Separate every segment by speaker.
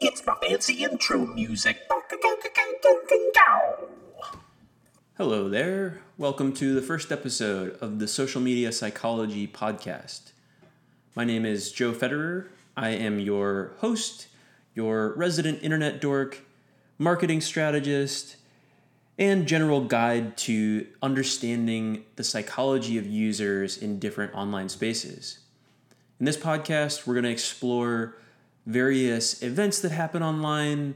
Speaker 1: It's my fancy intro music.
Speaker 2: Hello there. Welcome to the first episode of the Social Media Psychology Podcast. My name is Joe Federer. I am your host, your resident internet dork, marketing strategist, and general guide to understanding the psychology of users in different online spaces. In this podcast, we're going to explore various events that happen online,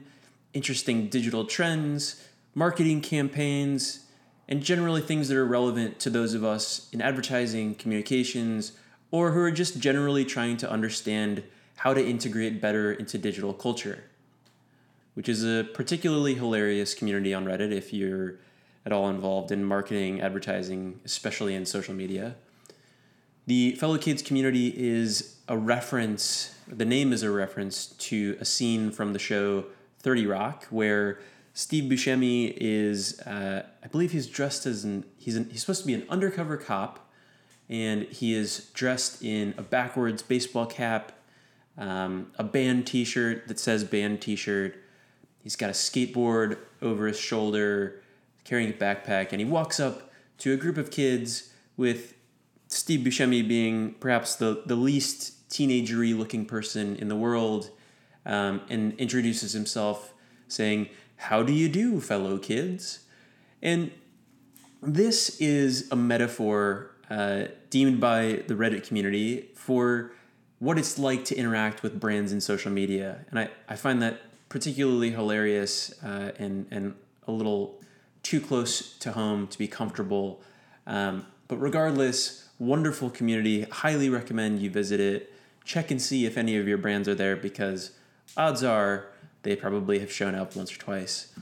Speaker 2: interesting digital trends, marketing campaigns, and generally things that are relevant to those of us in advertising, communications, or who are just generally trying to understand how to integrate better into digital culture, which is a particularly hilarious community on Reddit if you're at all involved in marketing, advertising, especially in social media. The Fellow Kids community is a reference, the name is a reference to a scene from the show 30 Rock, where Steve Buscemi is, uh, I believe he's dressed as an, he's, an, he's supposed to be an undercover cop, and he is dressed in a backwards baseball cap, um, a band t shirt that says band t shirt. He's got a skateboard over his shoulder, carrying a backpack, and he walks up to a group of kids with Steve Buscemi being perhaps the, the least teenagery looking person in the world um, and introduces himself saying, How do you do, fellow kids? And this is a metaphor uh, deemed by the Reddit community for what it's like to interact with brands in social media. And I, I find that particularly hilarious uh, and, and a little too close to home to be comfortable. Um, but regardless, wonderful community. Highly recommend you visit it. Check and see if any of your brands are there because odds are they probably have shown up once or twice.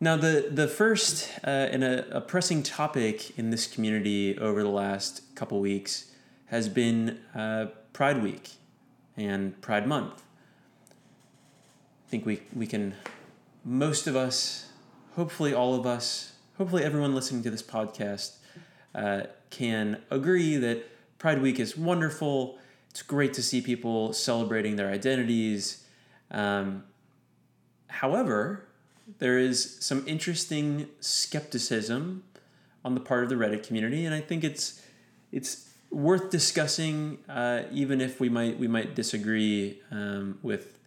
Speaker 2: Now, the, the first uh, and a, a pressing topic in this community over the last couple weeks has been uh, Pride Week and Pride Month. I think we, we can, most of us, hopefully all of us, hopefully everyone listening to this podcast uh, can agree that Pride Week is wonderful. It's great to see people celebrating their identities. Um, however, there is some interesting skepticism on the part of the Reddit community, and I think it's it's worth discussing, uh, even if we might we might disagree um, with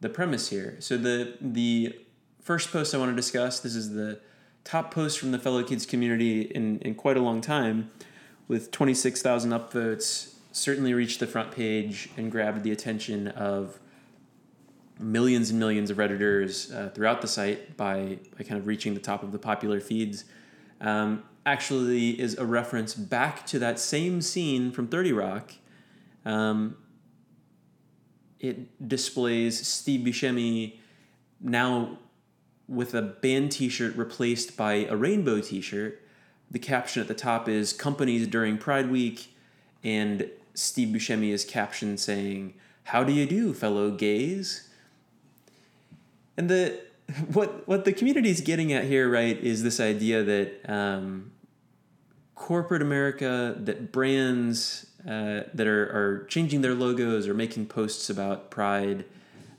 Speaker 2: the premise here. So the the first post I want to discuss this is the top post from the fellow kids community in, in quite a long time, with twenty six thousand upvotes. Certainly reached the front page and grabbed the attention of millions and millions of redditors uh, throughout the site by, by kind of reaching the top of the popular feeds um, actually is a reference back to that same scene from 30 rock um, it displays steve buscemi now with a band t-shirt replaced by a rainbow t-shirt. The caption at the top is companies during pride week and steve buscemi is captioned saying how do you do fellow gays? And the what what the community is getting at here, right, is this idea that um, corporate America, that brands uh, that are, are changing their logos or making posts about pride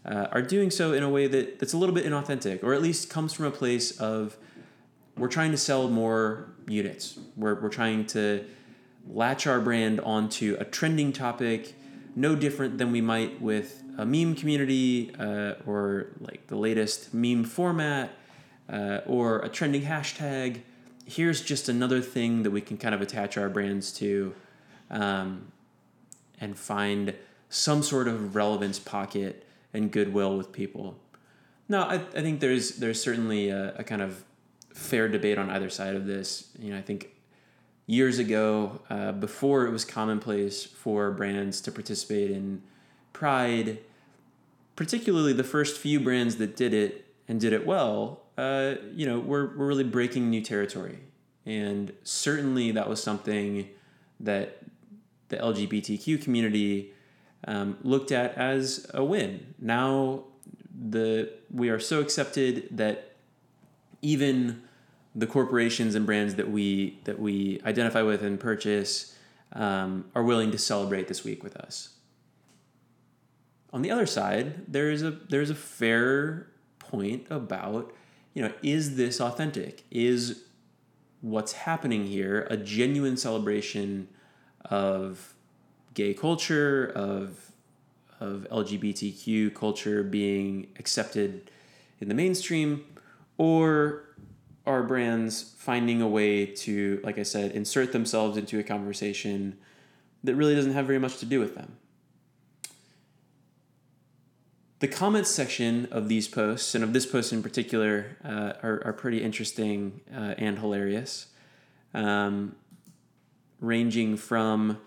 Speaker 2: uh, are doing so in a way that, that's a little bit inauthentic, or at least comes from a place of we're trying to sell more units. We're, we're trying to latch our brand onto a trending topic, no different than we might with a meme community uh, or like the latest meme format uh, or a trending hashtag. Here's just another thing that we can kind of attach our brands to um, and find some sort of relevance pocket and goodwill with people. No, I, I think there's there's certainly a, a kind of fair debate on either side of this. You know, I think years ago, uh, before it was commonplace for brands to participate in Pride, particularly the first few brands that did it and did it well, uh, you know, we're, we're really breaking new territory. And certainly that was something that the LGBTQ community um, looked at as a win. Now the we are so accepted that even the corporations and brands that we that we identify with and purchase um, are willing to celebrate this week with us. on the other side, there is a there's a fair point about you know is this authentic? Is what's happening here a genuine celebration of gay culture of of LGBTQ culture being accepted in the mainstream, or are brands finding a way to, like I said, insert themselves into a conversation that really doesn't have very much to do with them? The comments section of these posts, and of this post in particular, uh, are, are pretty interesting uh, and hilarious, um, ranging from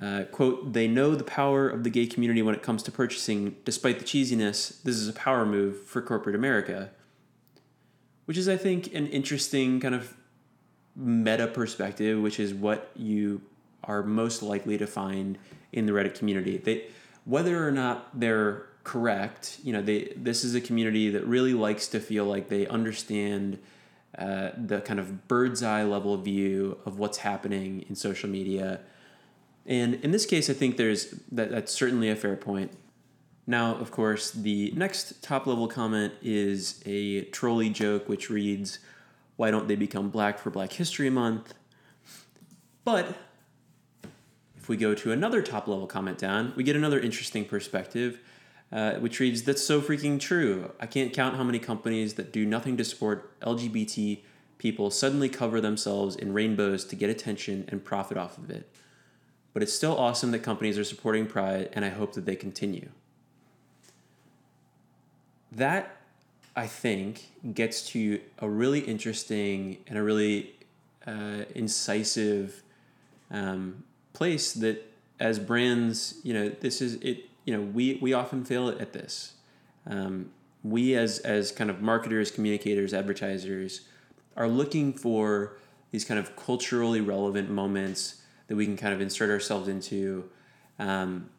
Speaker 2: uh, quote, they know the power of the gay community when it comes to purchasing. Despite the cheesiness, this is a power move for corporate America. Which is, I think, an interesting kind of meta perspective, which is what you are most likely to find in the Reddit community. They, whether or not they're correct, you know, they this is a community that really likes to feel like they understand uh, the kind of bird's eye level view of what's happening in social media and in this case, I think there's that, that's certainly a fair point. Now, of course, the next top level comment is a trolley joke which reads, Why don't they become black for Black History Month? But if we go to another top level comment down, we get another interesting perspective, uh, which reads, That's so freaking true. I can't count how many companies that do nothing to support LGBT people suddenly cover themselves in rainbows to get attention and profit off of it but it's still awesome that companies are supporting Pride, and I hope that they continue. That, I think, gets to a really interesting and a really uh, incisive um, place that, as brands, you know, this is it. You know, we we often fail at this. Um, we as as kind of marketers, communicators, advertisers, are looking for these kind of culturally relevant moments that we can kind of insert ourselves into um,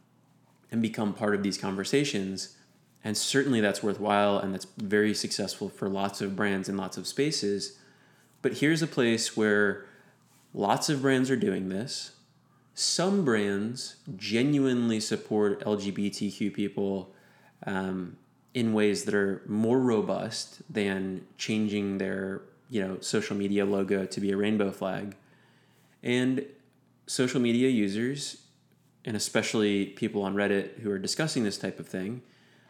Speaker 2: and become part of these conversations. And certainly that's worthwhile and that's very successful for lots of brands and lots of spaces. But here's a place where lots of brands are doing this. Some brands genuinely support LGBTQ people um, in ways that are more robust than changing their you know social media logo to be a rainbow flag. And social media users, and especially people on Reddit who are discussing this type of thing,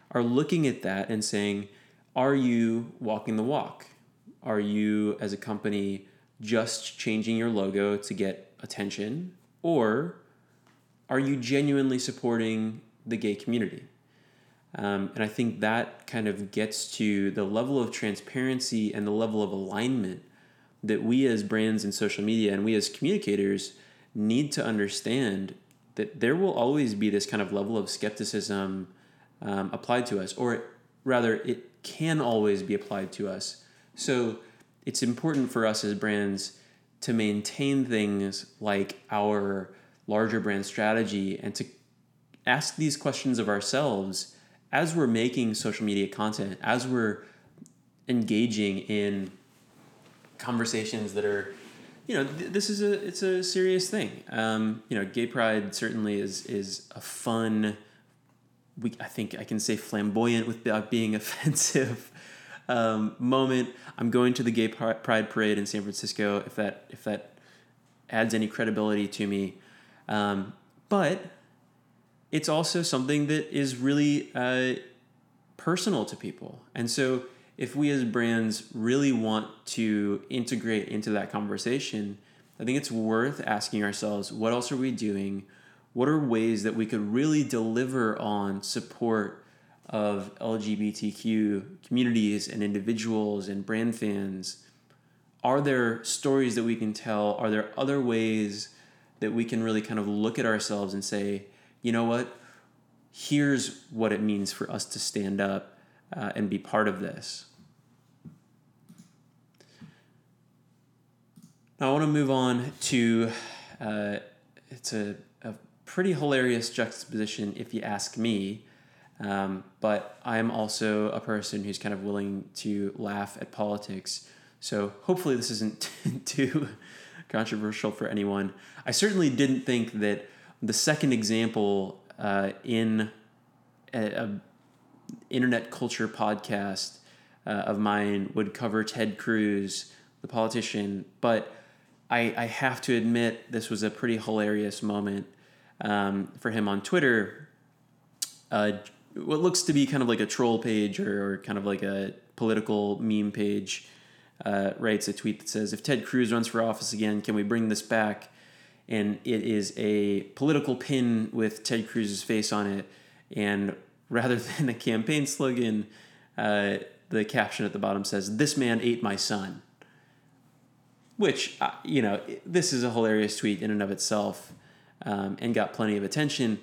Speaker 2: are looking at that and saying, Are you walking the walk? Are you, as a company, just changing your logo to get attention? Or are you genuinely supporting the gay community? Um, and I think that kind of gets to the level of transparency and the level of alignment that we as brands and social media and we as communicators need to understand that there will always be this kind of level of skepticism um, applied to us, or rather, it can always be applied to us. So it's important for us as brands to maintain things like our larger brand strategy and to ask these questions of ourselves as we're making social media content, as we're engaging in conversations that are you know, th- this is a it's a serious thing. Um, you know, gay pride certainly is is a fun. We I think I can say flamboyant without being offensive. Um, moment. I'm going to the gay pride parade in San Francisco. If that if that adds any credibility to me, um, but it's also something that is really uh, personal to people, and so if we as brands really want to integrate into that conversation, I think it's worth asking ourselves what else are we doing? What are ways that we could really deliver on support of LGBTQ communities and individuals and brand fans? Are there stories that we can tell? Are there other ways that we can really kind of look at ourselves and say, you know what? Here's what it means for us to stand up uh, and be part of this. Now I want to move on to uh, it's a, a pretty hilarious juxtaposition if you ask me. Um, but I'm also a person who's kind of willing to laugh at politics. So hopefully this isn't too controversial for anyone. I certainly didn't think that the second example uh, in a, a internet culture podcast uh, of mine would cover Ted Cruz, the politician, but I, I have to admit this was a pretty hilarious moment um, for him on Twitter. Uh, what looks to be kind of like a troll page or, or kind of like a political meme page uh, writes a tweet that says, If Ted Cruz runs for office again, can we bring this back? And it is a political pin with Ted Cruz's face on it. And rather than a campaign slogan, uh, the caption at the bottom says, This man ate my son. Which, uh, you know, this is a hilarious tweet in and of itself um, and got plenty of attention.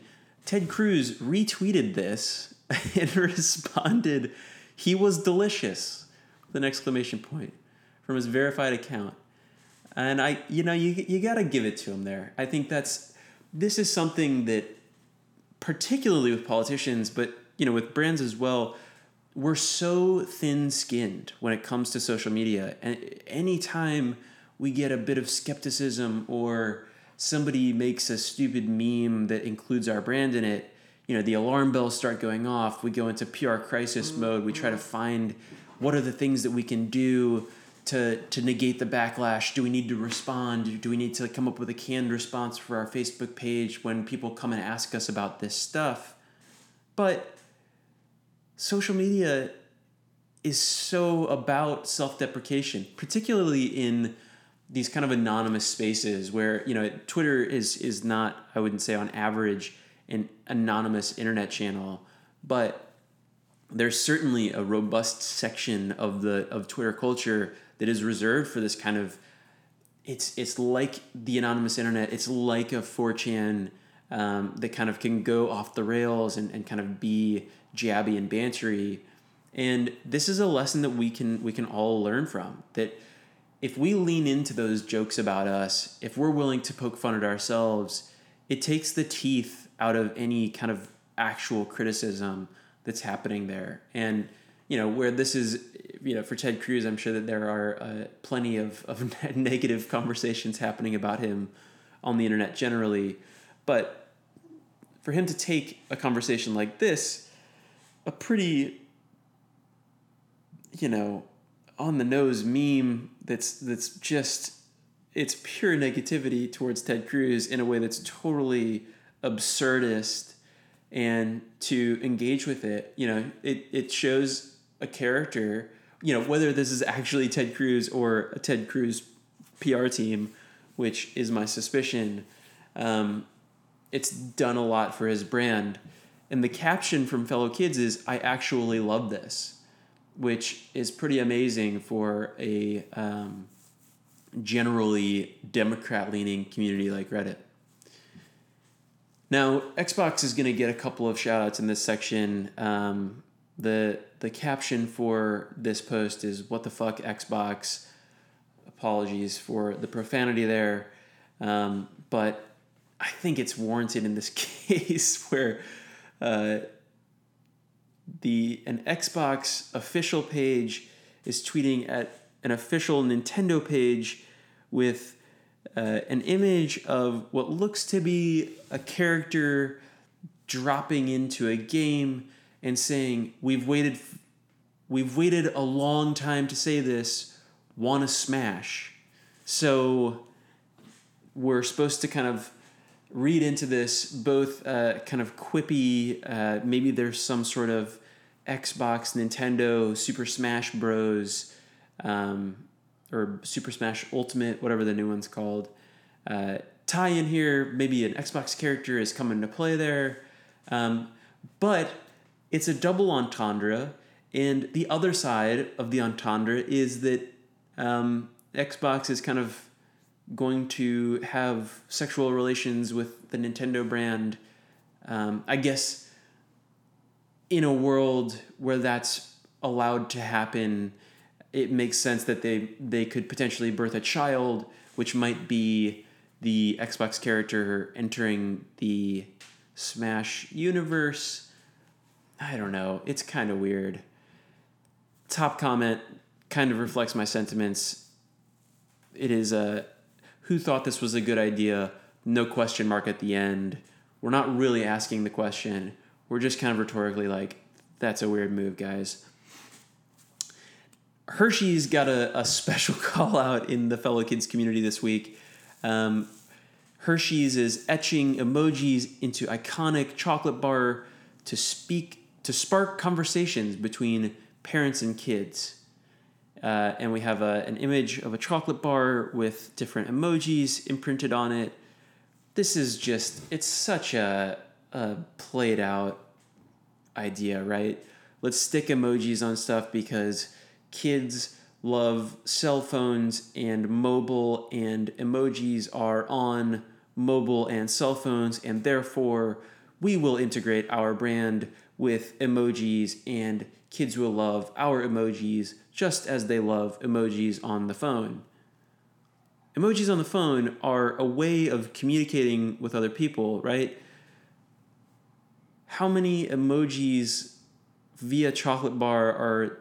Speaker 2: Ted Cruz retweeted this and responded, He was delicious, with an exclamation point from his verified account. And I, you know, you, you got to give it to him there. I think that's, this is something that, particularly with politicians, but, you know, with brands as well, we're so thin skinned when it comes to social media. And anytime we get a bit of skepticism or somebody makes a stupid meme that includes our brand in it, you know, the alarm bells start going off. We go into PR crisis mm. mode. We try to find what are the things that we can do to to negate the backlash? Do we need to respond? Do we need to come up with a canned response for our Facebook page when people come and ask us about this stuff? But social media is so about self-deprecation, particularly in these kind of anonymous spaces where you know Twitter is is not I wouldn't say on average an anonymous internet channel, but there's certainly a robust section of the of Twitter culture that is reserved for this kind of it's it's like the anonymous internet it's like a 4chan um, that kind of can go off the rails and, and kind of be jabby and bantery. And this is a lesson that we can we can all learn from that if we lean into those jokes about us if we're willing to poke fun at ourselves it takes the teeth out of any kind of actual criticism that's happening there. And you know where this is you know for ted cruz i'm sure that there are uh, plenty of, of negative conversations happening about him on the internet generally. But for him to take a conversation like this a pretty you know on the nose meme that's that's just it's pure negativity towards ted cruz in a way that's totally absurdist and to engage with it you know it, it shows a character, you know, whether this is actually Ted Cruz or a Ted Cruz PR team, which is my suspicion, um, it's done a lot for his brand. And the caption from fellow kids is, I actually love this, which is pretty amazing for a um, generally Democrat leaning community like Reddit. Now, Xbox is going to get a couple of shout outs in this section. Um, the the caption for this post is "What the fuck Xbox." Apologies for the profanity there, um, but I think it's warranted in this case where uh, the an Xbox official page is tweeting at an official Nintendo page with uh, an image of what looks to be a character dropping into a game and saying, "We've waited, we've waited a long time to say this. Want to smash?" So we're supposed to kind of read into this both uh, kind of quippy. Uh, maybe there's some sort of Xbox, Nintendo, Super Smash Bros. Um, or Super Smash Ultimate, whatever the new one's called. Uh, tie in here, maybe an Xbox character is coming to play there. Um, but it's a double entendre, and the other side of the entendre is that um, Xbox is kind of going to have sexual relations with the Nintendo brand. Um, I guess in a world where that's allowed to happen, it makes sense that they they could potentially birth a child, which might be the Xbox character entering the Smash universe. I don't know. It's kind of weird. Top comment kind of reflects my sentiments. It is a who thought this was a good idea? No question mark at the end. We're not really asking the question. we're just kind of rhetorically like, that's a weird move, guys. Hershey's got a, a special call out in the fellow kids community this week. Um, Hershey's is etching emojis into iconic chocolate bar to speak to spark conversations between parents and kids. Uh, and we have a, an image of a chocolate bar with different emojis imprinted on it. This is just, it's such a, a played out idea, right? Let's stick emojis on stuff because kids love cell phones and mobile, and emojis are on mobile and cell phones, and therefore we will integrate our brand with emojis, and kids will love our emojis just as they love emojis on the phone. Emojis on the phone are a way of communicating with other people, right? How many emojis via chocolate bar are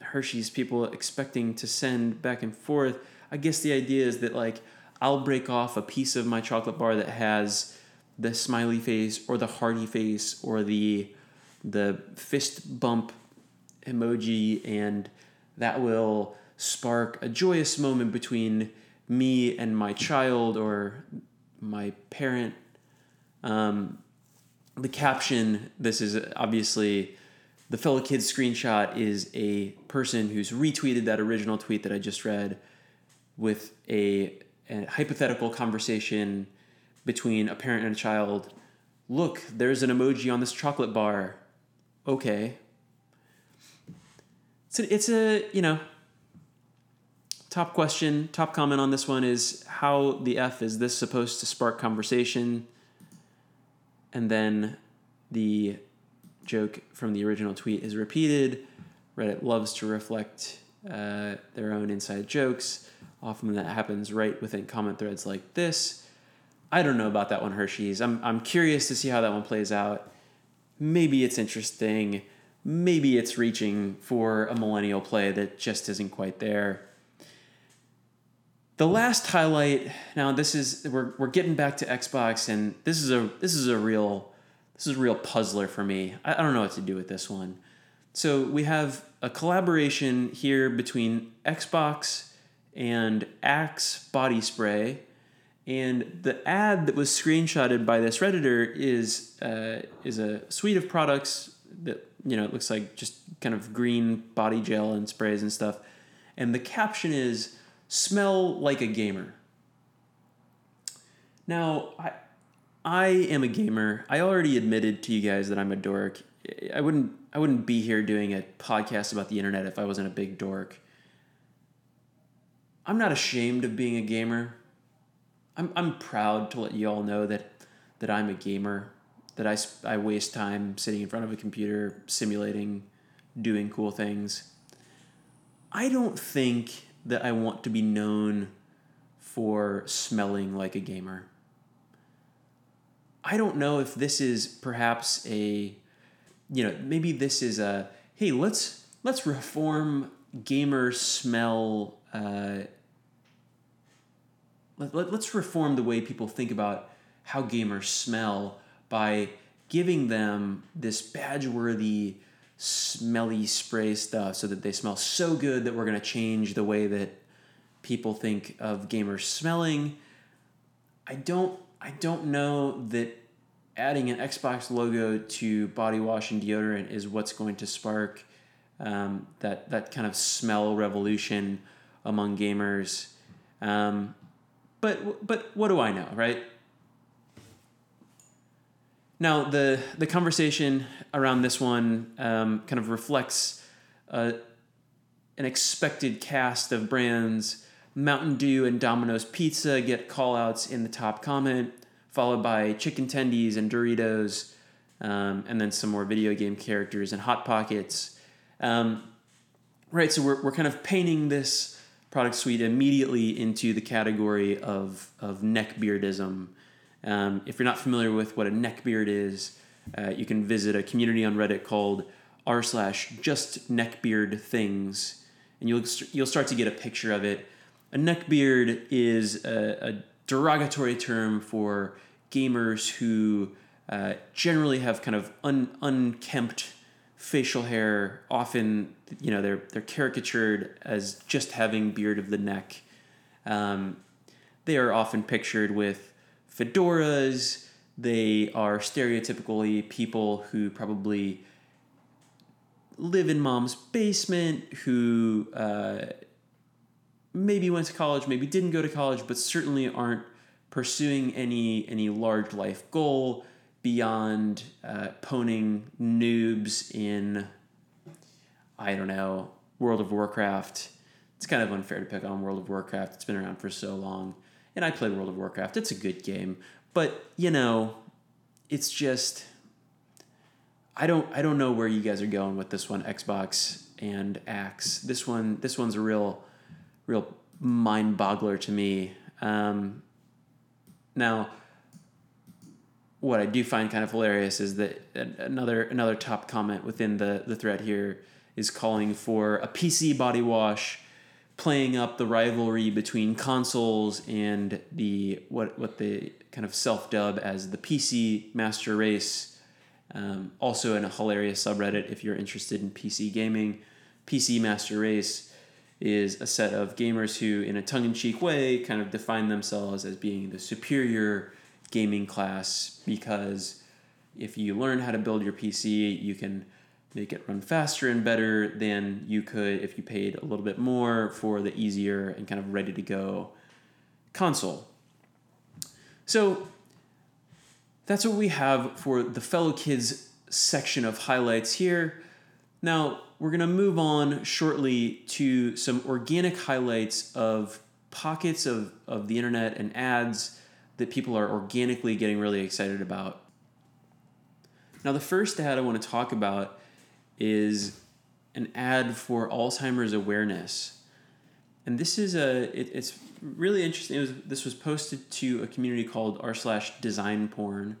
Speaker 2: Hershey's people expecting to send back and forth? I guess the idea is that like I'll break off a piece of my chocolate bar that has the smiley face or the hearty face or the the fist bump emoji and that will spark a joyous moment between me and my child or my parent. Um, the caption this is obviously the fellow kids screenshot is a person who's retweeted that original tweet that i just read with a, a hypothetical conversation between a parent and a child. Look there's an emoji on this chocolate bar. Okay it's a, it's a you know top question top comment on this one is how the f is this supposed to spark conversation? And then the joke from the original tweet is repeated. Reddit loves to reflect uh, their own inside jokes. Often that happens right within comment threads like this. I don't know about that one hershey's. I'm, I'm curious to see how that one plays out. Maybe it's interesting maybe it's reaching for a millennial play that just isn't quite there. The last highlight, now this is we're, we're getting back to Xbox and this is a this is a real this is a real puzzler for me. I, I don't know what to do with this one. So we have a collaboration here between Xbox and Axe body spray. And the ad that was screenshotted by this redditor is uh, is a suite of products that you know, it looks like just kind of green body gel and sprays and stuff. And the caption is smell like a gamer. Now, I I am a gamer. I already admitted to you guys that I'm a dork. I wouldn't I wouldn't be here doing a podcast about the internet if I wasn't a big dork. I'm not ashamed of being a gamer. I'm I'm proud to let you all know that that I'm a gamer that I, I waste time sitting in front of a computer simulating doing cool things. I don't think that I want to be known for smelling like a gamer. I don't know if this is perhaps a you know, maybe this is a hey, let's let's reform gamer smell uh, let, let, let's reform the way people think about how gamers smell by giving them this badge worthy, smelly spray stuff so that they smell so good that we're going to change the way that people think of gamers smelling. I don't I don't know that adding an Xbox logo to body wash and deodorant is what's going to spark um, that that kind of smell revolution among gamers. Um, but but what do I know, right? Now, the, the conversation around this one um, kind of reflects uh, an expected cast of brands. Mountain Dew and Domino's Pizza get callouts in the top comment, followed by chicken tendies and Doritos, um, and then some more video game characters and Hot Pockets. Um, right, so we're, we're kind of painting this product suite immediately into the category of, of neckbeardism. Um, if you're not familiar with what a neckbeard is, uh, you can visit a community on Reddit called r slash just neckbeard things, and you'll you'll start to get a picture of it. A neckbeard is a, a derogatory term for gamers who uh, generally have kind of un, unkempt facial hair. Often, you know, they're they're caricatured as just having beard of the neck. Um, they are often pictured with fedoras. They are stereotypically people who probably live in mom's basement, who uh, maybe went to college, maybe didn't go to college, but certainly aren't pursuing any any large life goal beyond uh, poning noobs in I don't know World of Warcraft. It's kind of unfair to pick on World of Warcraft. It's been around for so long, and I play World of Warcraft. It's a good game, but you know, it's just I don't I don't know where you guys are going with this one, Xbox and Axe. This one this one's a real real mind boggler to me. Um, now, what I do find kind of hilarious is that another another top comment within the the thread here is calling for a PC body wash, playing up the rivalry between consoles and the what what they kind of self dub as the PC master race. Um, also, in a hilarious subreddit, if you're interested in PC gaming, PC Master Race is a set of gamers who, in a tongue in cheek way, kind of define themselves as being the superior gaming class because if you learn how to build your PC, you can make it run faster and better than you could if you paid a little bit more for the easier and kind of ready to go console. So that's what we have for the fellow kids section of highlights here. Now, we're going to move on shortly to some organic highlights of pockets of, of the internet and ads that people are organically getting really excited about. Now, the first ad I want to talk about is an ad for Alzheimer's awareness. And this is a, it, it's really interesting. It was, this was posted to a community called r slash design porn.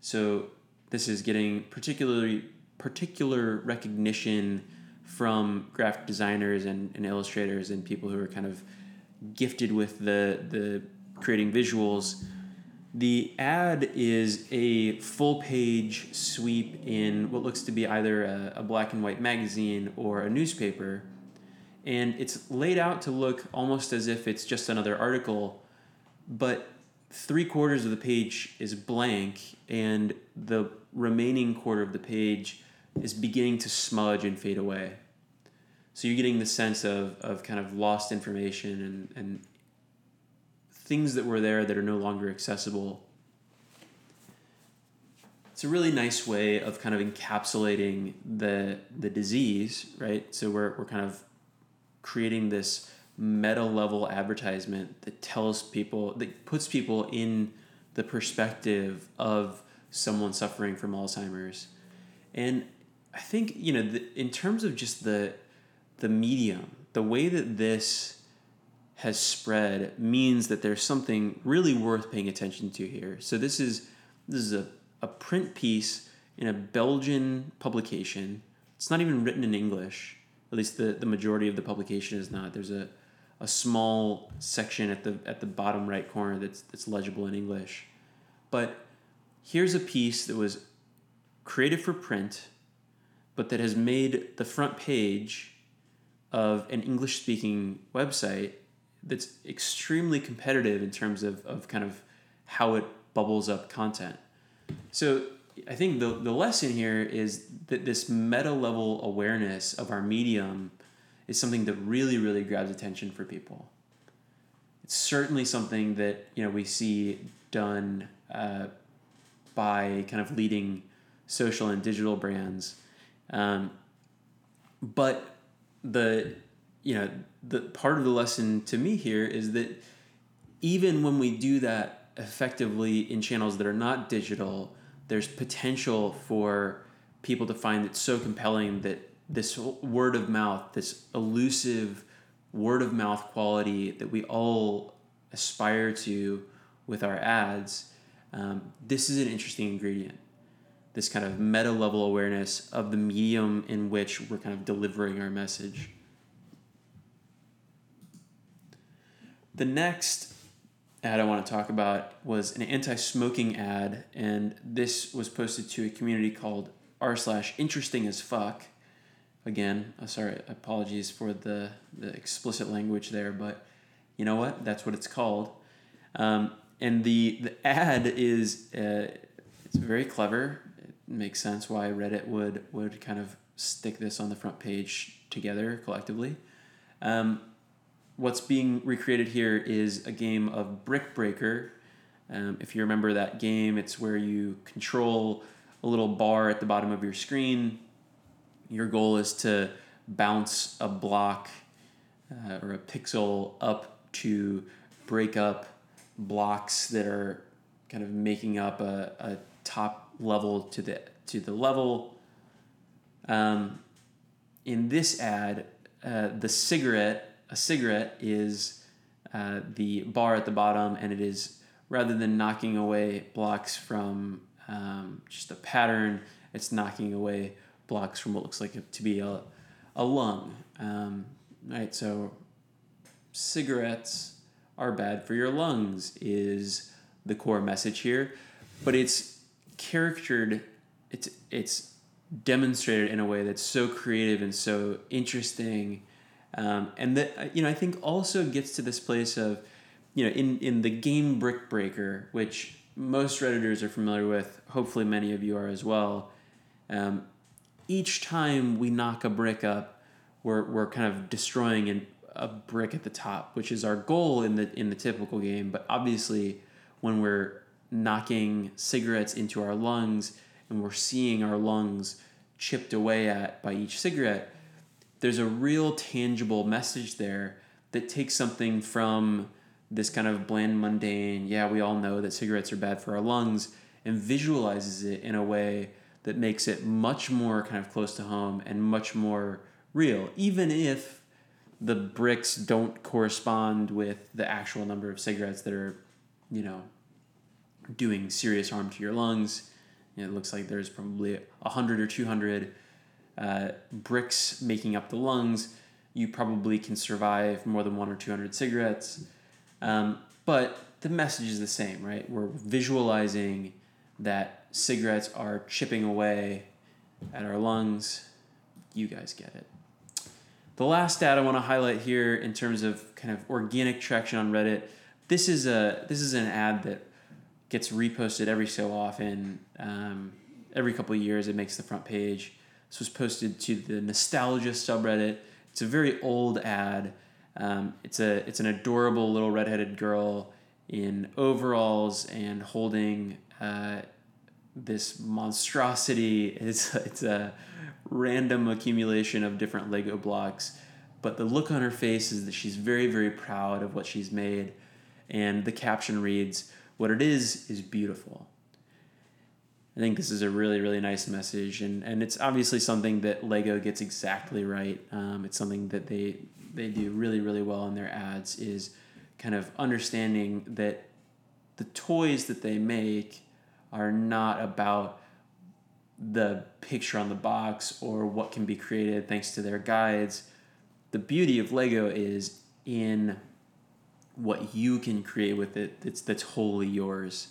Speaker 2: So this is getting particularly particular recognition from graphic designers and, and illustrators and people who are kind of gifted with the the creating visuals. The ad is a full page sweep in what looks to be either a, a black and white magazine or a newspaper and it's laid out to look almost as if it's just another article, but three quarters of the page is blank, and the remaining quarter of the page is beginning to smudge and fade away. So you're getting the sense of, of kind of lost information and, and things that were there that are no longer accessible. It's a really nice way of kind of encapsulating the the disease, right? So we're, we're kind of creating this meta level advertisement that tells people that puts people in the perspective of someone suffering from Alzheimer's. And I think, you know, the, in terms of just the the medium, the way that this has spread means that there's something really worth paying attention to here. So this is this is a, a print piece in a Belgian publication. It's not even written in English at least the, the majority of the publication is not. There's a, a small section at the at the bottom right corner that's that's legible in English. But here's a piece that was created for print, but that has made the front page of an English speaking website that's extremely competitive in terms of, of kind of how it bubbles up content. So I think the, the lesson here is that this meta level awareness of our medium is something that really, really grabs attention for people. It's certainly something that you know we see done uh, by kind of leading social and digital brands, um, but the you know the part of the lesson to me here is that even when we do that effectively in channels that are not digital there's potential for people to find it so compelling that this word of mouth, this elusive word of mouth quality that we all aspire to with our ads, um, this is an interesting ingredient. This kind of meta level awareness of the medium in which we're kind of delivering our message. The next ad I want to talk about was an anti-smoking ad, and this was posted to a community called r slash interesting as fuck. Again, uh, sorry, apologies for the the explicit language there, but you know what? That's what it's called. Um, and the the ad is uh, it's very clever. It makes sense why Reddit would would kind of stick this on the front page together collectively. Um, what's being recreated here is a game of Brick Breaker. Um, if you remember that game, it's where you control a little bar at the bottom of your screen. Your goal is to bounce a block uh, or a pixel up to break up blocks that are kind of making up a, a top level to the to the level. Um, in this ad, uh, the cigarette a cigarette is uh, the bar at the bottom, and it is rather than knocking away blocks from um, just a pattern, it's knocking away blocks from what looks like to be a, a lung. Um, right, so cigarettes are bad for your lungs is the core message here, but it's charactered, it's it's demonstrated in a way that's so creative and so interesting, um, and that you know I think also gets to this place of, you know, in in the game Brick Breaker, which most redditors are familiar with. Hopefully, many of you are as well. Um, each time we knock a brick up, we're, we're kind of destroying an a brick at the top, which is our goal in the in the typical game. But obviously, when we're knocking cigarettes into our lungs and we're seeing our lungs chipped away at by each cigarette, there's a real tangible message there that takes something from this kind of bland, mundane, yeah, we all know that cigarettes are bad for our lungs, and visualizes it in a way that makes it much more kind of close to home and much more real, even if the bricks don't correspond with the actual number of cigarettes that are, you know, doing serious harm to your lungs. it looks like there's probably 100 or 200 uh, bricks making up the lungs. You probably can survive more than one or 200 cigarettes. Um, but the message is the same, right? We're visualizing that cigarettes are chipping away at our lungs. You guys get it. The last stat I want to highlight here in terms of kind of organic traction on Reddit, this is a this is an ad that gets reposted every so often. Um, every couple of years, it makes the front page. This was posted to the Nostalgia subreddit. It's a very old ad. Um, it's a it's an adorable little redheaded girl in overalls and holding uh, this monstrosity. It's it's a random accumulation of different Lego blocks. But the look on her face is that she's very, very proud of what she's made. And the caption reads, What it is, is beautiful. I think this is a really, really nice message. And, and it's obviously something that Lego gets exactly right. Um, it's something that they, they do really, really well in their ads is kind of understanding that the toys that they make are not about the picture on the box or what can be created thanks to their guides. The beauty of Lego is in what you can create with it that's that's wholly yours.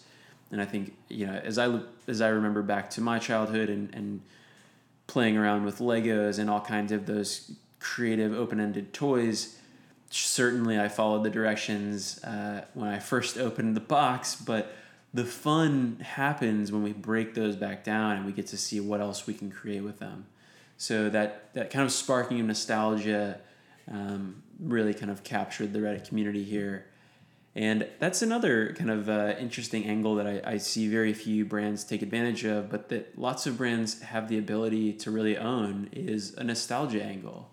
Speaker 2: And I think, you know, as I as I remember back to my childhood and, and playing around with Legos and all kinds of those creative open-ended toys, certainly I followed the directions uh, when I first opened the box, but the fun happens when we break those back down and we get to see what else we can create with them. So that that kind of sparking of nostalgia um, really kind of captured the Reddit community here. And that's another kind of uh, interesting angle that I, I see very few brands take advantage of, but that lots of brands have the ability to really own is a nostalgia angle.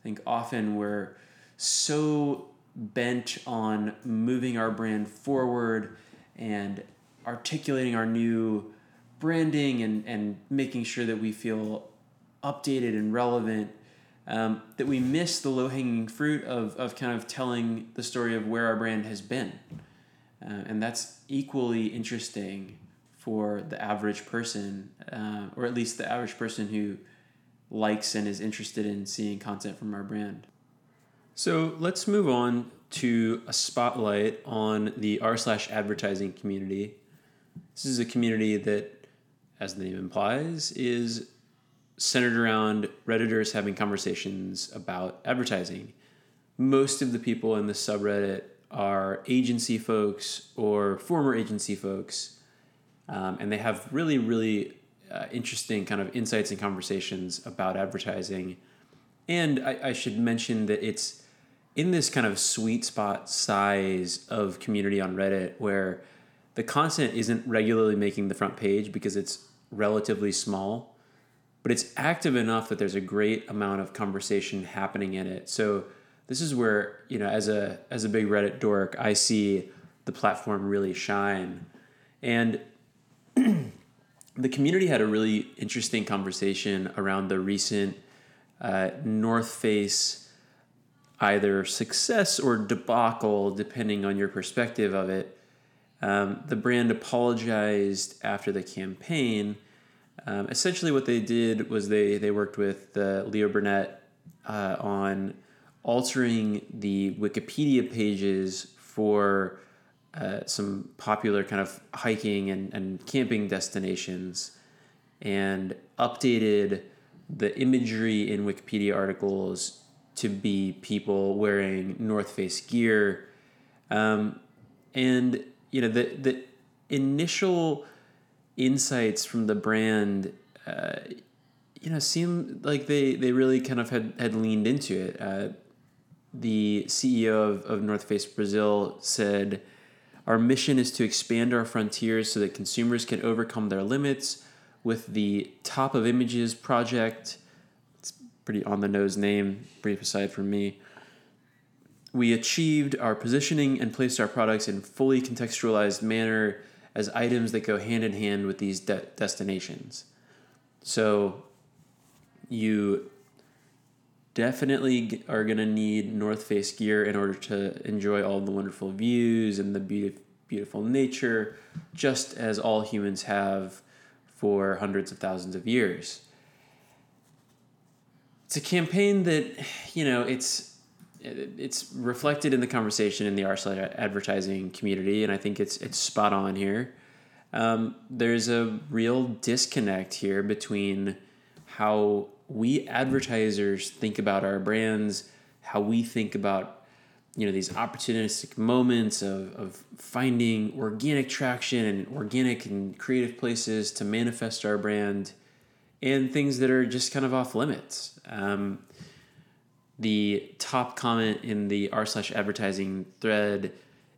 Speaker 2: I think often we're so bent on moving our brand forward and articulating our new branding and, and making sure that we feel updated and relevant um, that we miss the low hanging fruit of, of kind of telling the story of where our brand has been. Uh, and that's equally interesting for the average person, uh, or at least the average person who likes and is interested in seeing content from our brand. So let's move on to a spotlight on the r slash advertising community. This is a community that, as the name implies, is centered around Redditors having conversations about advertising. Most of the people in the subreddit are agency folks or former agency folks, um, and they have really, really uh, interesting kind of insights and conversations about advertising. And I, I should mention that it's in this kind of sweet spot size of community on Reddit where the content isn't regularly making the front page because it's relatively small but it's active enough that there's a great amount of conversation happening in it. So this is where you know, as a as a big Reddit dork, I see the platform really shine, and the community had a really interesting conversation around the recent uh, North Face either success or debacle, depending on your perspective of it. Um, the brand apologized after the campaign um, essentially, what they did was they they worked with uh, Leo Burnett uh, on altering the Wikipedia pages for uh, some popular kind of hiking and, and camping destinations, and updated the imagery in Wikipedia articles to be people wearing North Face gear, um, and you know the the initial insights from the brand, uh, you know, seem like they, they really kind of had, had leaned into it. Uh, the CEO of, of North Face Brazil said, Our mission is to expand our frontiers so that consumers can overcome their limits with the Top of Images project. It's pretty on the nose name, brief aside from me. We achieved our positioning and placed our products in fully contextualized manner as items that go hand in hand with these de- destinations. So you definitely are going to need North Face gear in order to enjoy all the wonderful views and the beautiful nature, just as all humans have for hundreds of thousands of years. It's a campaign that, you know, it's it's reflected in the conversation in the r advertising community, and I think it's it's spot on here. Um, there's a real disconnect here between how we advertisers think about our brands, how we think about you know these opportunistic moments of, of finding organic traction and organic and creative places to manifest our brand and things that are just kind of off limits. Um, the top comment in the r slash advertising thread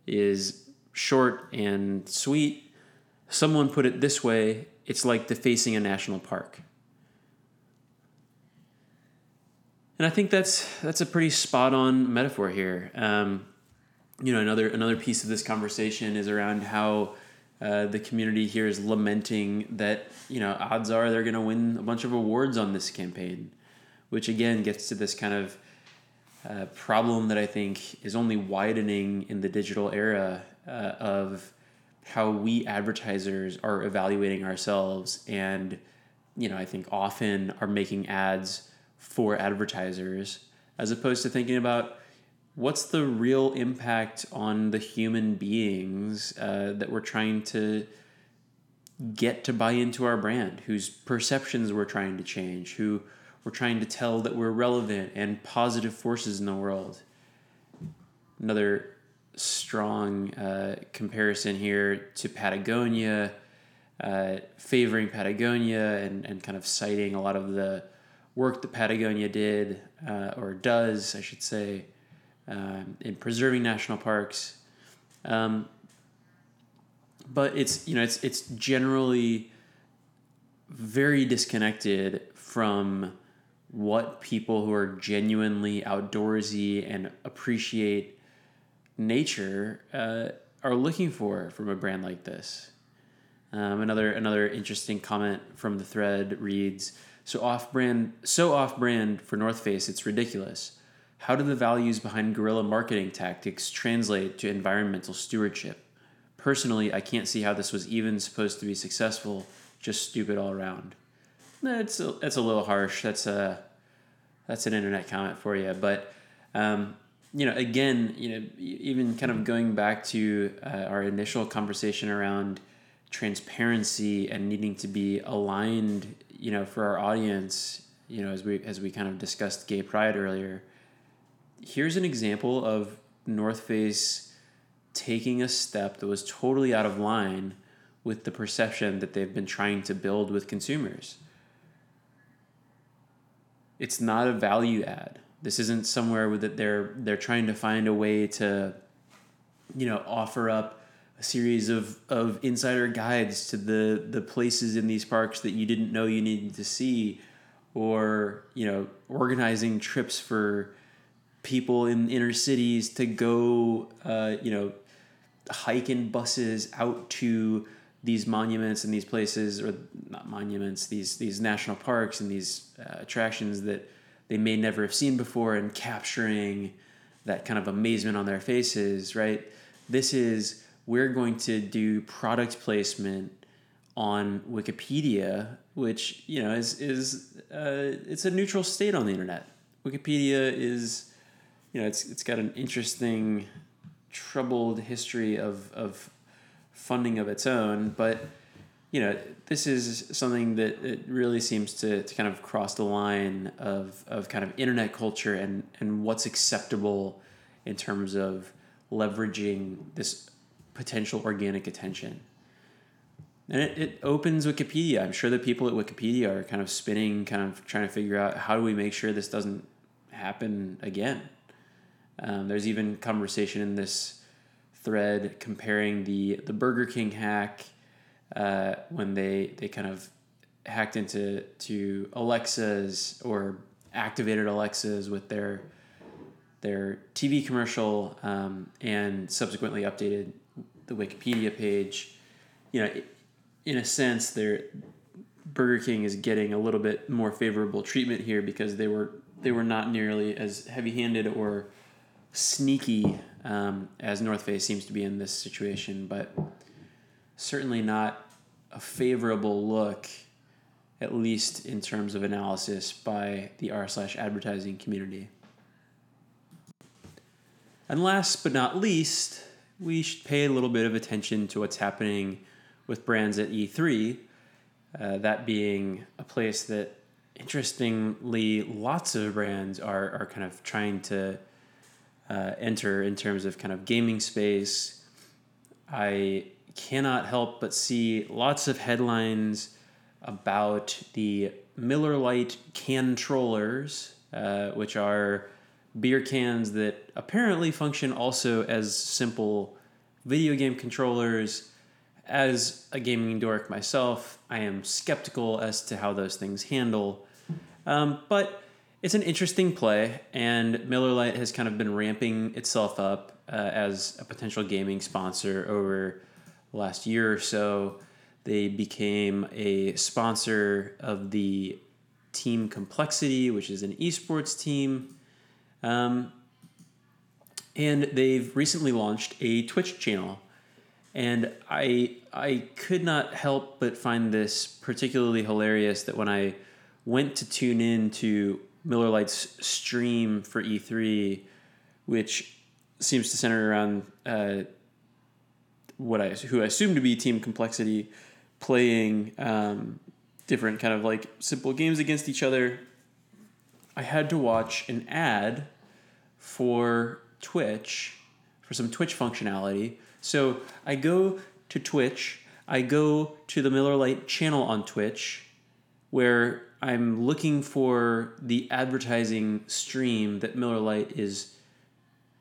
Speaker 2: is short and sweet. Someone put it this way it's like defacing a national park. And I think that's that's a pretty spot on metaphor here. Um, you know, another another piece of this conversation is around how uh, the community here is lamenting that you know odds are they're going to win a bunch of awards on this campaign, which again gets to this kind of uh, problem that I think is only widening in the digital era uh, of how we advertisers are evaluating ourselves and you know I think often are making ads for advertisers as opposed to thinking about what's the real impact on the human beings uh, that we're trying to get to buy into our brand whose perceptions we're trying to change who we're trying to tell that we're relevant and positive forces in the world. Another strong uh, comparison here to Patagonia, uh, favoring Patagonia and, and kind of citing a lot of the work that Patagonia did uh, or does, I should say, um, in preserving national parks. Um, but it's you know it's it's generally very disconnected from what people who are genuinely outdoorsy and appreciate nature uh, are looking for from a brand like this. Um, another another interesting comment from the thread reads: "So off brand, so off brand for North Face, it's ridiculous. How do the values behind guerrilla marketing tactics translate to environmental stewardship? Personally, I can't see how this was even supposed to be successful. Just stupid all around." That's a, that's a little harsh. That's a that's an internet comment for you. But um, you know, again, you know, even kind of going back to uh, our initial conversation around transparency and needing to be aligned, you know, for our audience, you know, as we as we kind of discussed gay pride earlier. Here's an example of North Face taking a step that was totally out of line with the perception that they've been trying to build with consumers. It's not a value add. This isn't somewhere that they're they're trying to find a way to, you know, offer up a series of, of insider guides to the the places in these parks that you didn't know you needed to see, or you know, organizing trips for people in inner cities to go, uh, you know, hike in buses out to these monuments and these places, or not monuments, these these national parks and these uh, attractions that they may never have seen before, and capturing that kind of amazement on their faces. Right. This is we're going to do product placement on Wikipedia, which you know is is uh, it's a neutral state on the internet. Wikipedia is, you know, it's it's got an interesting, troubled history of of funding of its own, but you know, this is something that it really seems to, to kind of cross the line of, of kind of internet culture and, and what's acceptable in terms of leveraging this potential organic attention. And it, it opens Wikipedia. I'm sure the people at Wikipedia are kind of spinning, kind of trying to figure out how do we make sure this doesn't happen again. Um, there's even conversation in this thread comparing the the Burger King hack uh, when they they kind of hacked into to Alexas or activated Alexas with their their TV commercial um, and subsequently updated the Wikipedia page. You know, in a sense, their Burger King is getting a little bit more favorable treatment here because they were they were not nearly as heavy-handed or sneaky um, as North Face seems to be in this situation, but certainly not a favorable look, at least in terms of analysis by the r slash advertising community. And last but not least, we should pay a little bit of attention to what's happening with brands at E3. Uh, that being a place that, interestingly, lots of brands are, are kind of trying to uh, enter in terms of kind of gaming space. I cannot help but see lots of headlines about the Miller Lite Cantrollers, uh, which are beer cans that apparently function also as simple video game controllers. As a gaming dork myself, I am skeptical as to how those things handle. Um, but it's an interesting play, and Miller Lite has kind of been ramping itself up uh, as a potential gaming sponsor over the last year or so. They became a sponsor of the Team Complexity, which is an esports team. Um, and they've recently launched a Twitch channel. And I I could not help but find this particularly hilarious that when I went to tune in to Miller Lite's stream for E3, which seems to center around uh, what I who I assume to be Team Complexity playing um, different kind of like simple games against each other. I had to watch an ad for Twitch for some Twitch functionality. So I go to Twitch, I go to the Miller Lite channel on Twitch, where I'm looking for the advertising stream that Miller Lite is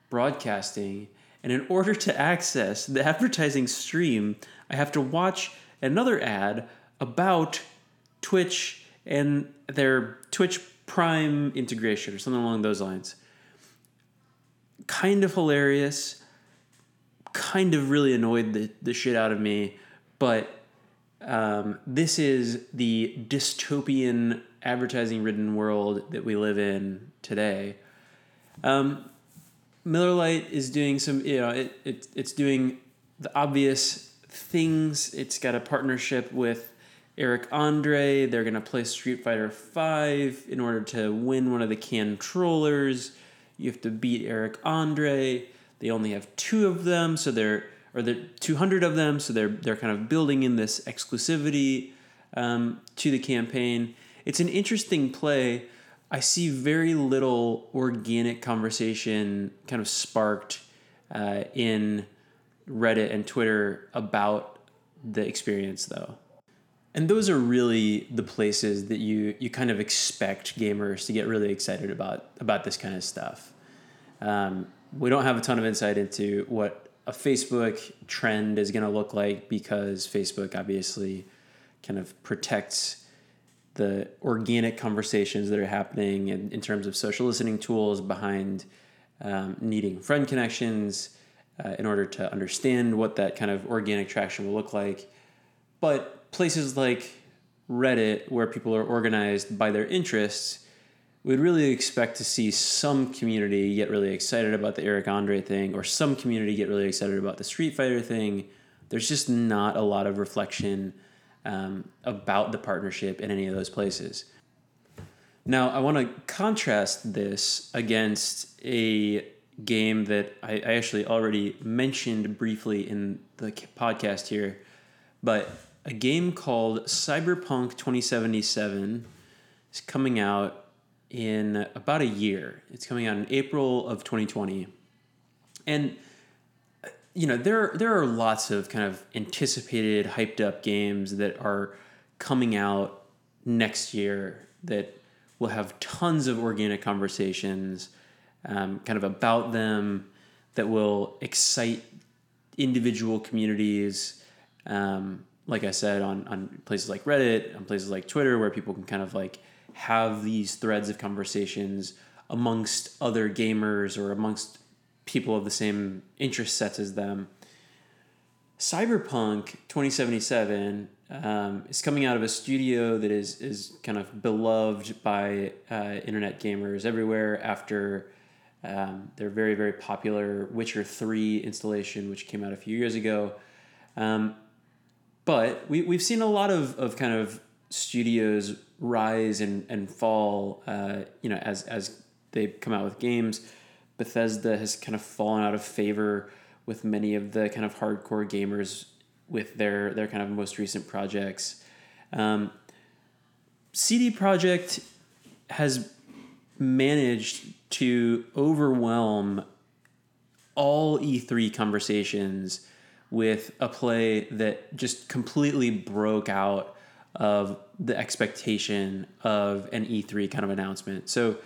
Speaker 2: broadcasting. And in order to access the advertising stream, I have to watch another ad about Twitch and their Twitch Prime integration or something along those lines. Kind of hilarious, kind of really annoyed the, the shit out of me, but um, this is the dystopian advertising ridden world that we live in today. Um, Miller Lite is doing some, you know, it, it, it's doing the obvious things. It's got a partnership with Eric Andre. They're going to play Street Fighter V in order to win one of the controllers. You have to beat Eric Andre. They only have two of them, so they're or the 200 of them, so they're they're kind of building in this exclusivity um, to the campaign. It's an interesting play. I see very little organic conversation kind of sparked uh, in Reddit and Twitter about the experience, though. And those are really the places that you you kind of expect gamers to get really excited about about this kind of stuff. Um, we don't have a ton of insight into what a Facebook trend is going to look like because Facebook obviously kind of protects the organic conversations that are happening in, in terms of social listening tools behind um, needing friend connections uh, in order to understand what that kind of organic traction will look like. But places like Reddit, where people are organized by their interests, we'd really expect to see some community get really excited about the Eric Andre thing, or some community get really excited about the Street Fighter thing. There's just not a lot of reflection um, about the partnership in any of those places. Now, I want to contrast this against a game that I, I actually already mentioned briefly in the podcast here, but a game called Cyberpunk 2077 is coming out in about a year. It's coming out in April of 2020. And you know, there there are lots of kind of anticipated hyped up games that are coming out next year that will have tons of organic conversations um, kind of about them that will excite individual communities um, like I said, on, on places like Reddit, on places like Twitter, where people can kind of like have these threads of conversations amongst other gamers or amongst people of the same interest sets as them. Cyberpunk 2077 um, is coming out of a studio that is is kind of beloved by uh, internet gamers everywhere after um, their very very popular Witcher 3 installation, which came out a few years ago. Um, but we, we've seen a lot of, of kind of studios rise and, and fall, uh, you know, as, as they come out with games. Bethesda has kind of fallen out of favor with many of the kind of hardcore gamers with their, their kind of most recent projects. Um, CD Projekt has managed to overwhelm all E3 conversations with a play that just completely broke out of the expectation of an E3 kind of announcement. So,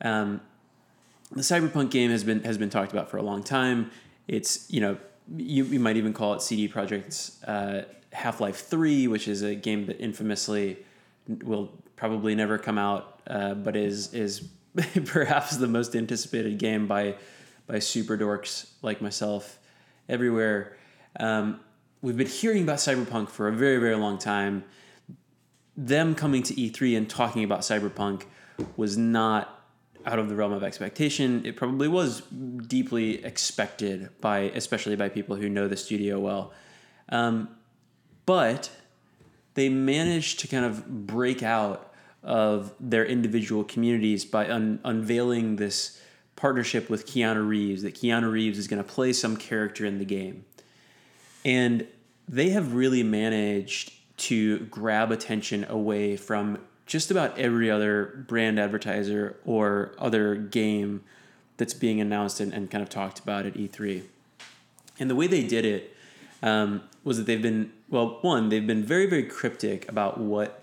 Speaker 2: um, the cyberpunk game has been has been talked about for a long time. It's you know you, you might even call it CD Projekt's uh, Half Life Three, which is a game that infamously will probably never come out, uh, but is is perhaps the most anticipated game by by super dorks like myself everywhere. Um, we've been hearing about Cyberpunk for a very, very long time. Them coming to E3 and talking about Cyberpunk was not out of the realm of expectation. It probably was deeply expected by, especially by people who know the studio well. Um, but they managed to kind of break out of their individual communities by un- unveiling this partnership with Keanu Reeves. That Keanu Reeves is going to play some character in the game. And they have really managed to grab attention away from just about every other brand advertiser or other game that's being announced and, and kind of talked about at E3. And the way they did it um, was that they've been, well, one, they've been very, very cryptic about what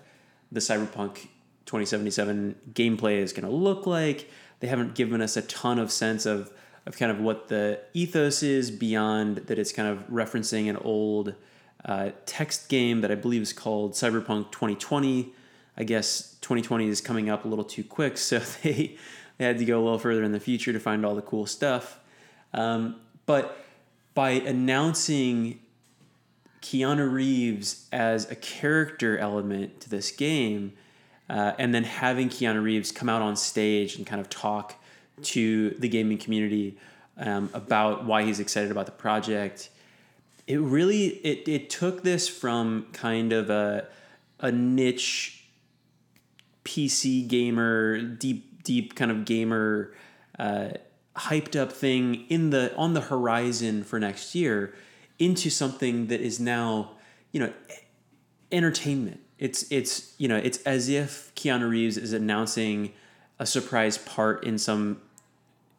Speaker 2: the Cyberpunk 2077 gameplay is going to look like. They haven't given us a ton of sense of of kind of what the ethos is beyond that it's kind of referencing an old uh, text game that I believe is called Cyberpunk 2020. I guess 2020 is coming up a little too quick, so they, they had to go a little further in the future to find all the cool stuff. Um, but by announcing Keanu Reeves as a character element to this game, uh, and then having Keanu Reeves come out on stage and kind of talk to the gaming community um, about why he's excited about the project. It really it, it took this from kind of a a niche PC gamer, deep deep kind of gamer uh, hyped up thing in the on the horizon for next year into something that is now, you know, entertainment. It's it's you know it's as if Keanu Reeves is announcing a surprise part in some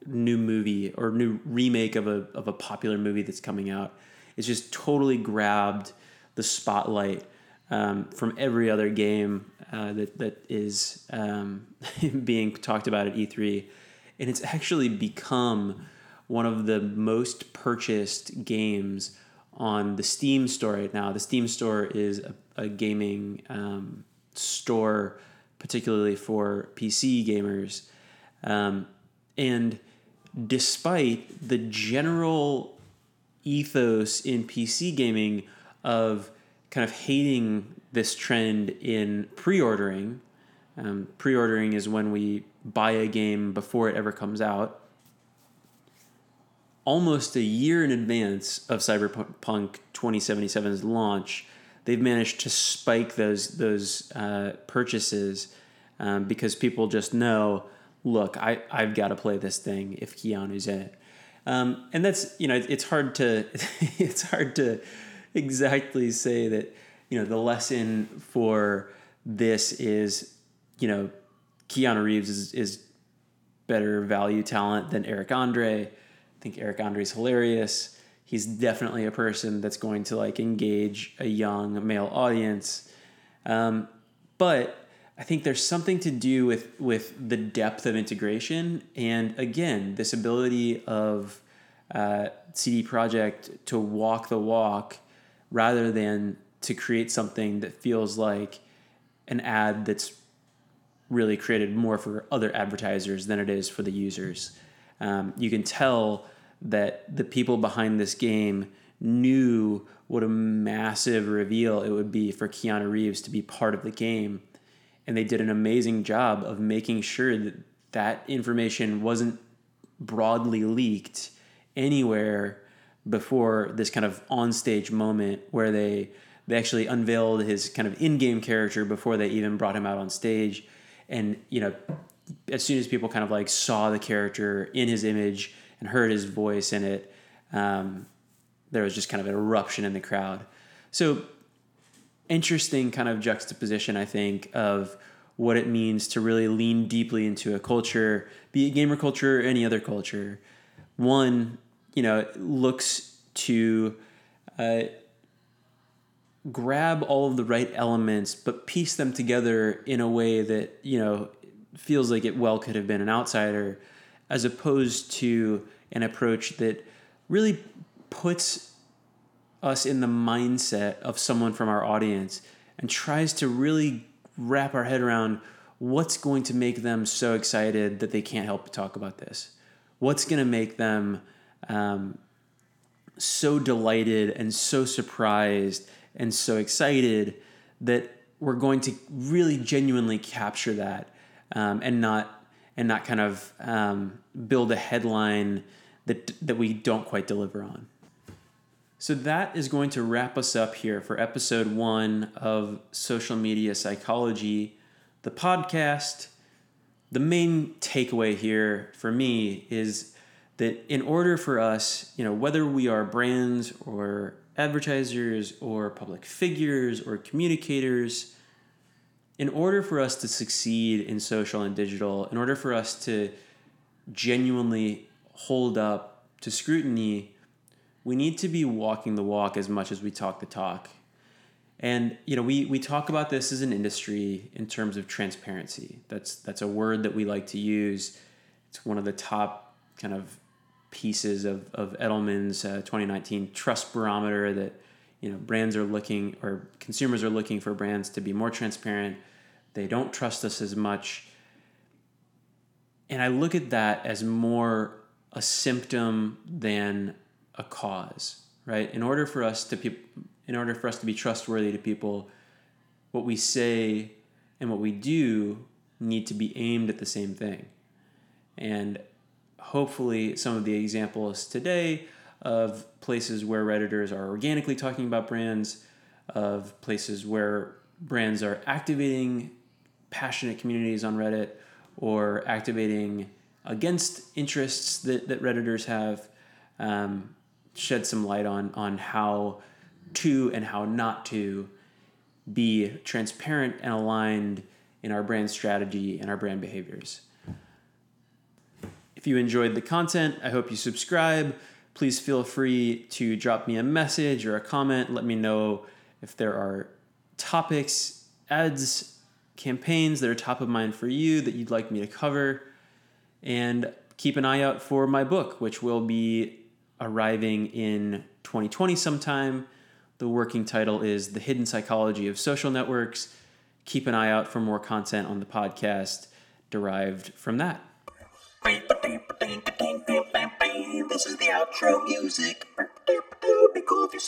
Speaker 2: new movie or new remake of a of a popular movie that's coming out. It's just totally grabbed the spotlight um, from every other game uh, that that is um, being talked about at E3, and it's actually become one of the most purchased games on the Steam store right now. The Steam store is a, a gaming um, store, particularly for PC gamers. Um, and despite the general ethos in PC gaming of kind of hating this trend in pre ordering, um, pre ordering is when we buy a game before it ever comes out. Almost a year in advance of Cyberpunk 2077's launch, they've managed to spike those those uh, purchases um, because people just know, look, I I've got to play this thing if Keanu's in it, um, and that's you know it's hard to it's hard to exactly say that you know the lesson for this is you know Keanu Reeves is, is better value talent than Eric Andre I think Eric Andre's hilarious. He's definitely a person that's going to like engage a young male audience. Um, but I think there's something to do with with the depth of integration and again this ability of uh, CD Projekt to walk the walk rather than to create something that feels like an ad that's really created more for other advertisers than it is for the users. Um, you can tell that the people behind this game knew what a massive reveal it would be for Keanu Reeves to be part of the game. And they did an amazing job of making sure that that information wasn't broadly leaked anywhere before this kind of onstage moment where they they actually unveiled his kind of in-game character before they even brought him out on stage and you know as soon as people kind of like saw the character in his image and heard his voice in it, um, there was just kind of an eruption in the crowd. So interesting kind of juxtaposition, I think, of what it means to really lean deeply into a culture, be it gamer culture or any other culture. One, you know, looks to uh, grab all of the right elements, but piece them together in a way that, you know, feels like it well could have been an outsider as opposed to an approach that really puts us in the mindset of someone from our audience and tries to really wrap our head around what's going to make them so excited that they can't help but talk about this. What's going to make them um, so delighted and so surprised and so excited that we're going to really genuinely capture that um, and not and not kind of um, build a headline that that we don't quite deliver on. So that is going to wrap us up here for episode one of Social Media Psychology, the podcast. The main takeaway here for me is that in order for us, you know, whether we are brands or advertisers or public figures or communicators, in order for us to succeed in social and digital, in order for us to genuinely hold up to scrutiny, we need to be walking the walk as much as we talk the talk. And you know, we we talk about this as an industry in terms of transparency. That's that's a word that we like to use. It's one of the top kind of pieces of of Edelman's uh, 2019 trust barometer that you know brands are looking or consumers are looking for brands to be more transparent. They don't trust us as much. And I look at that as more a symptom than a cause, right? In order for us to pe- in order for us to be trustworthy to people, what we say and what we do need to be aimed at the same thing. And hopefully some of the examples today of places where redditors are organically talking about brands, of places where brands are activating passionate communities on Reddit or activating against interests that, that Redditors have, um, shed some light on, on how to and how not to be transparent and aligned in our brand strategy and our brand behaviors. If you enjoyed the content, I hope you subscribe. Please feel free to drop me a message or a comment. Let me know if there are topics, ads, campaigns that are top of mind for you that you'd like me to cover. And keep an eye out for my book, which will be arriving in 2020 sometime. The working title is The Hidden Psychology of Social Networks. Keep an eye out for more content on the podcast derived from that.
Speaker 1: This is the outro music. Be cool if you.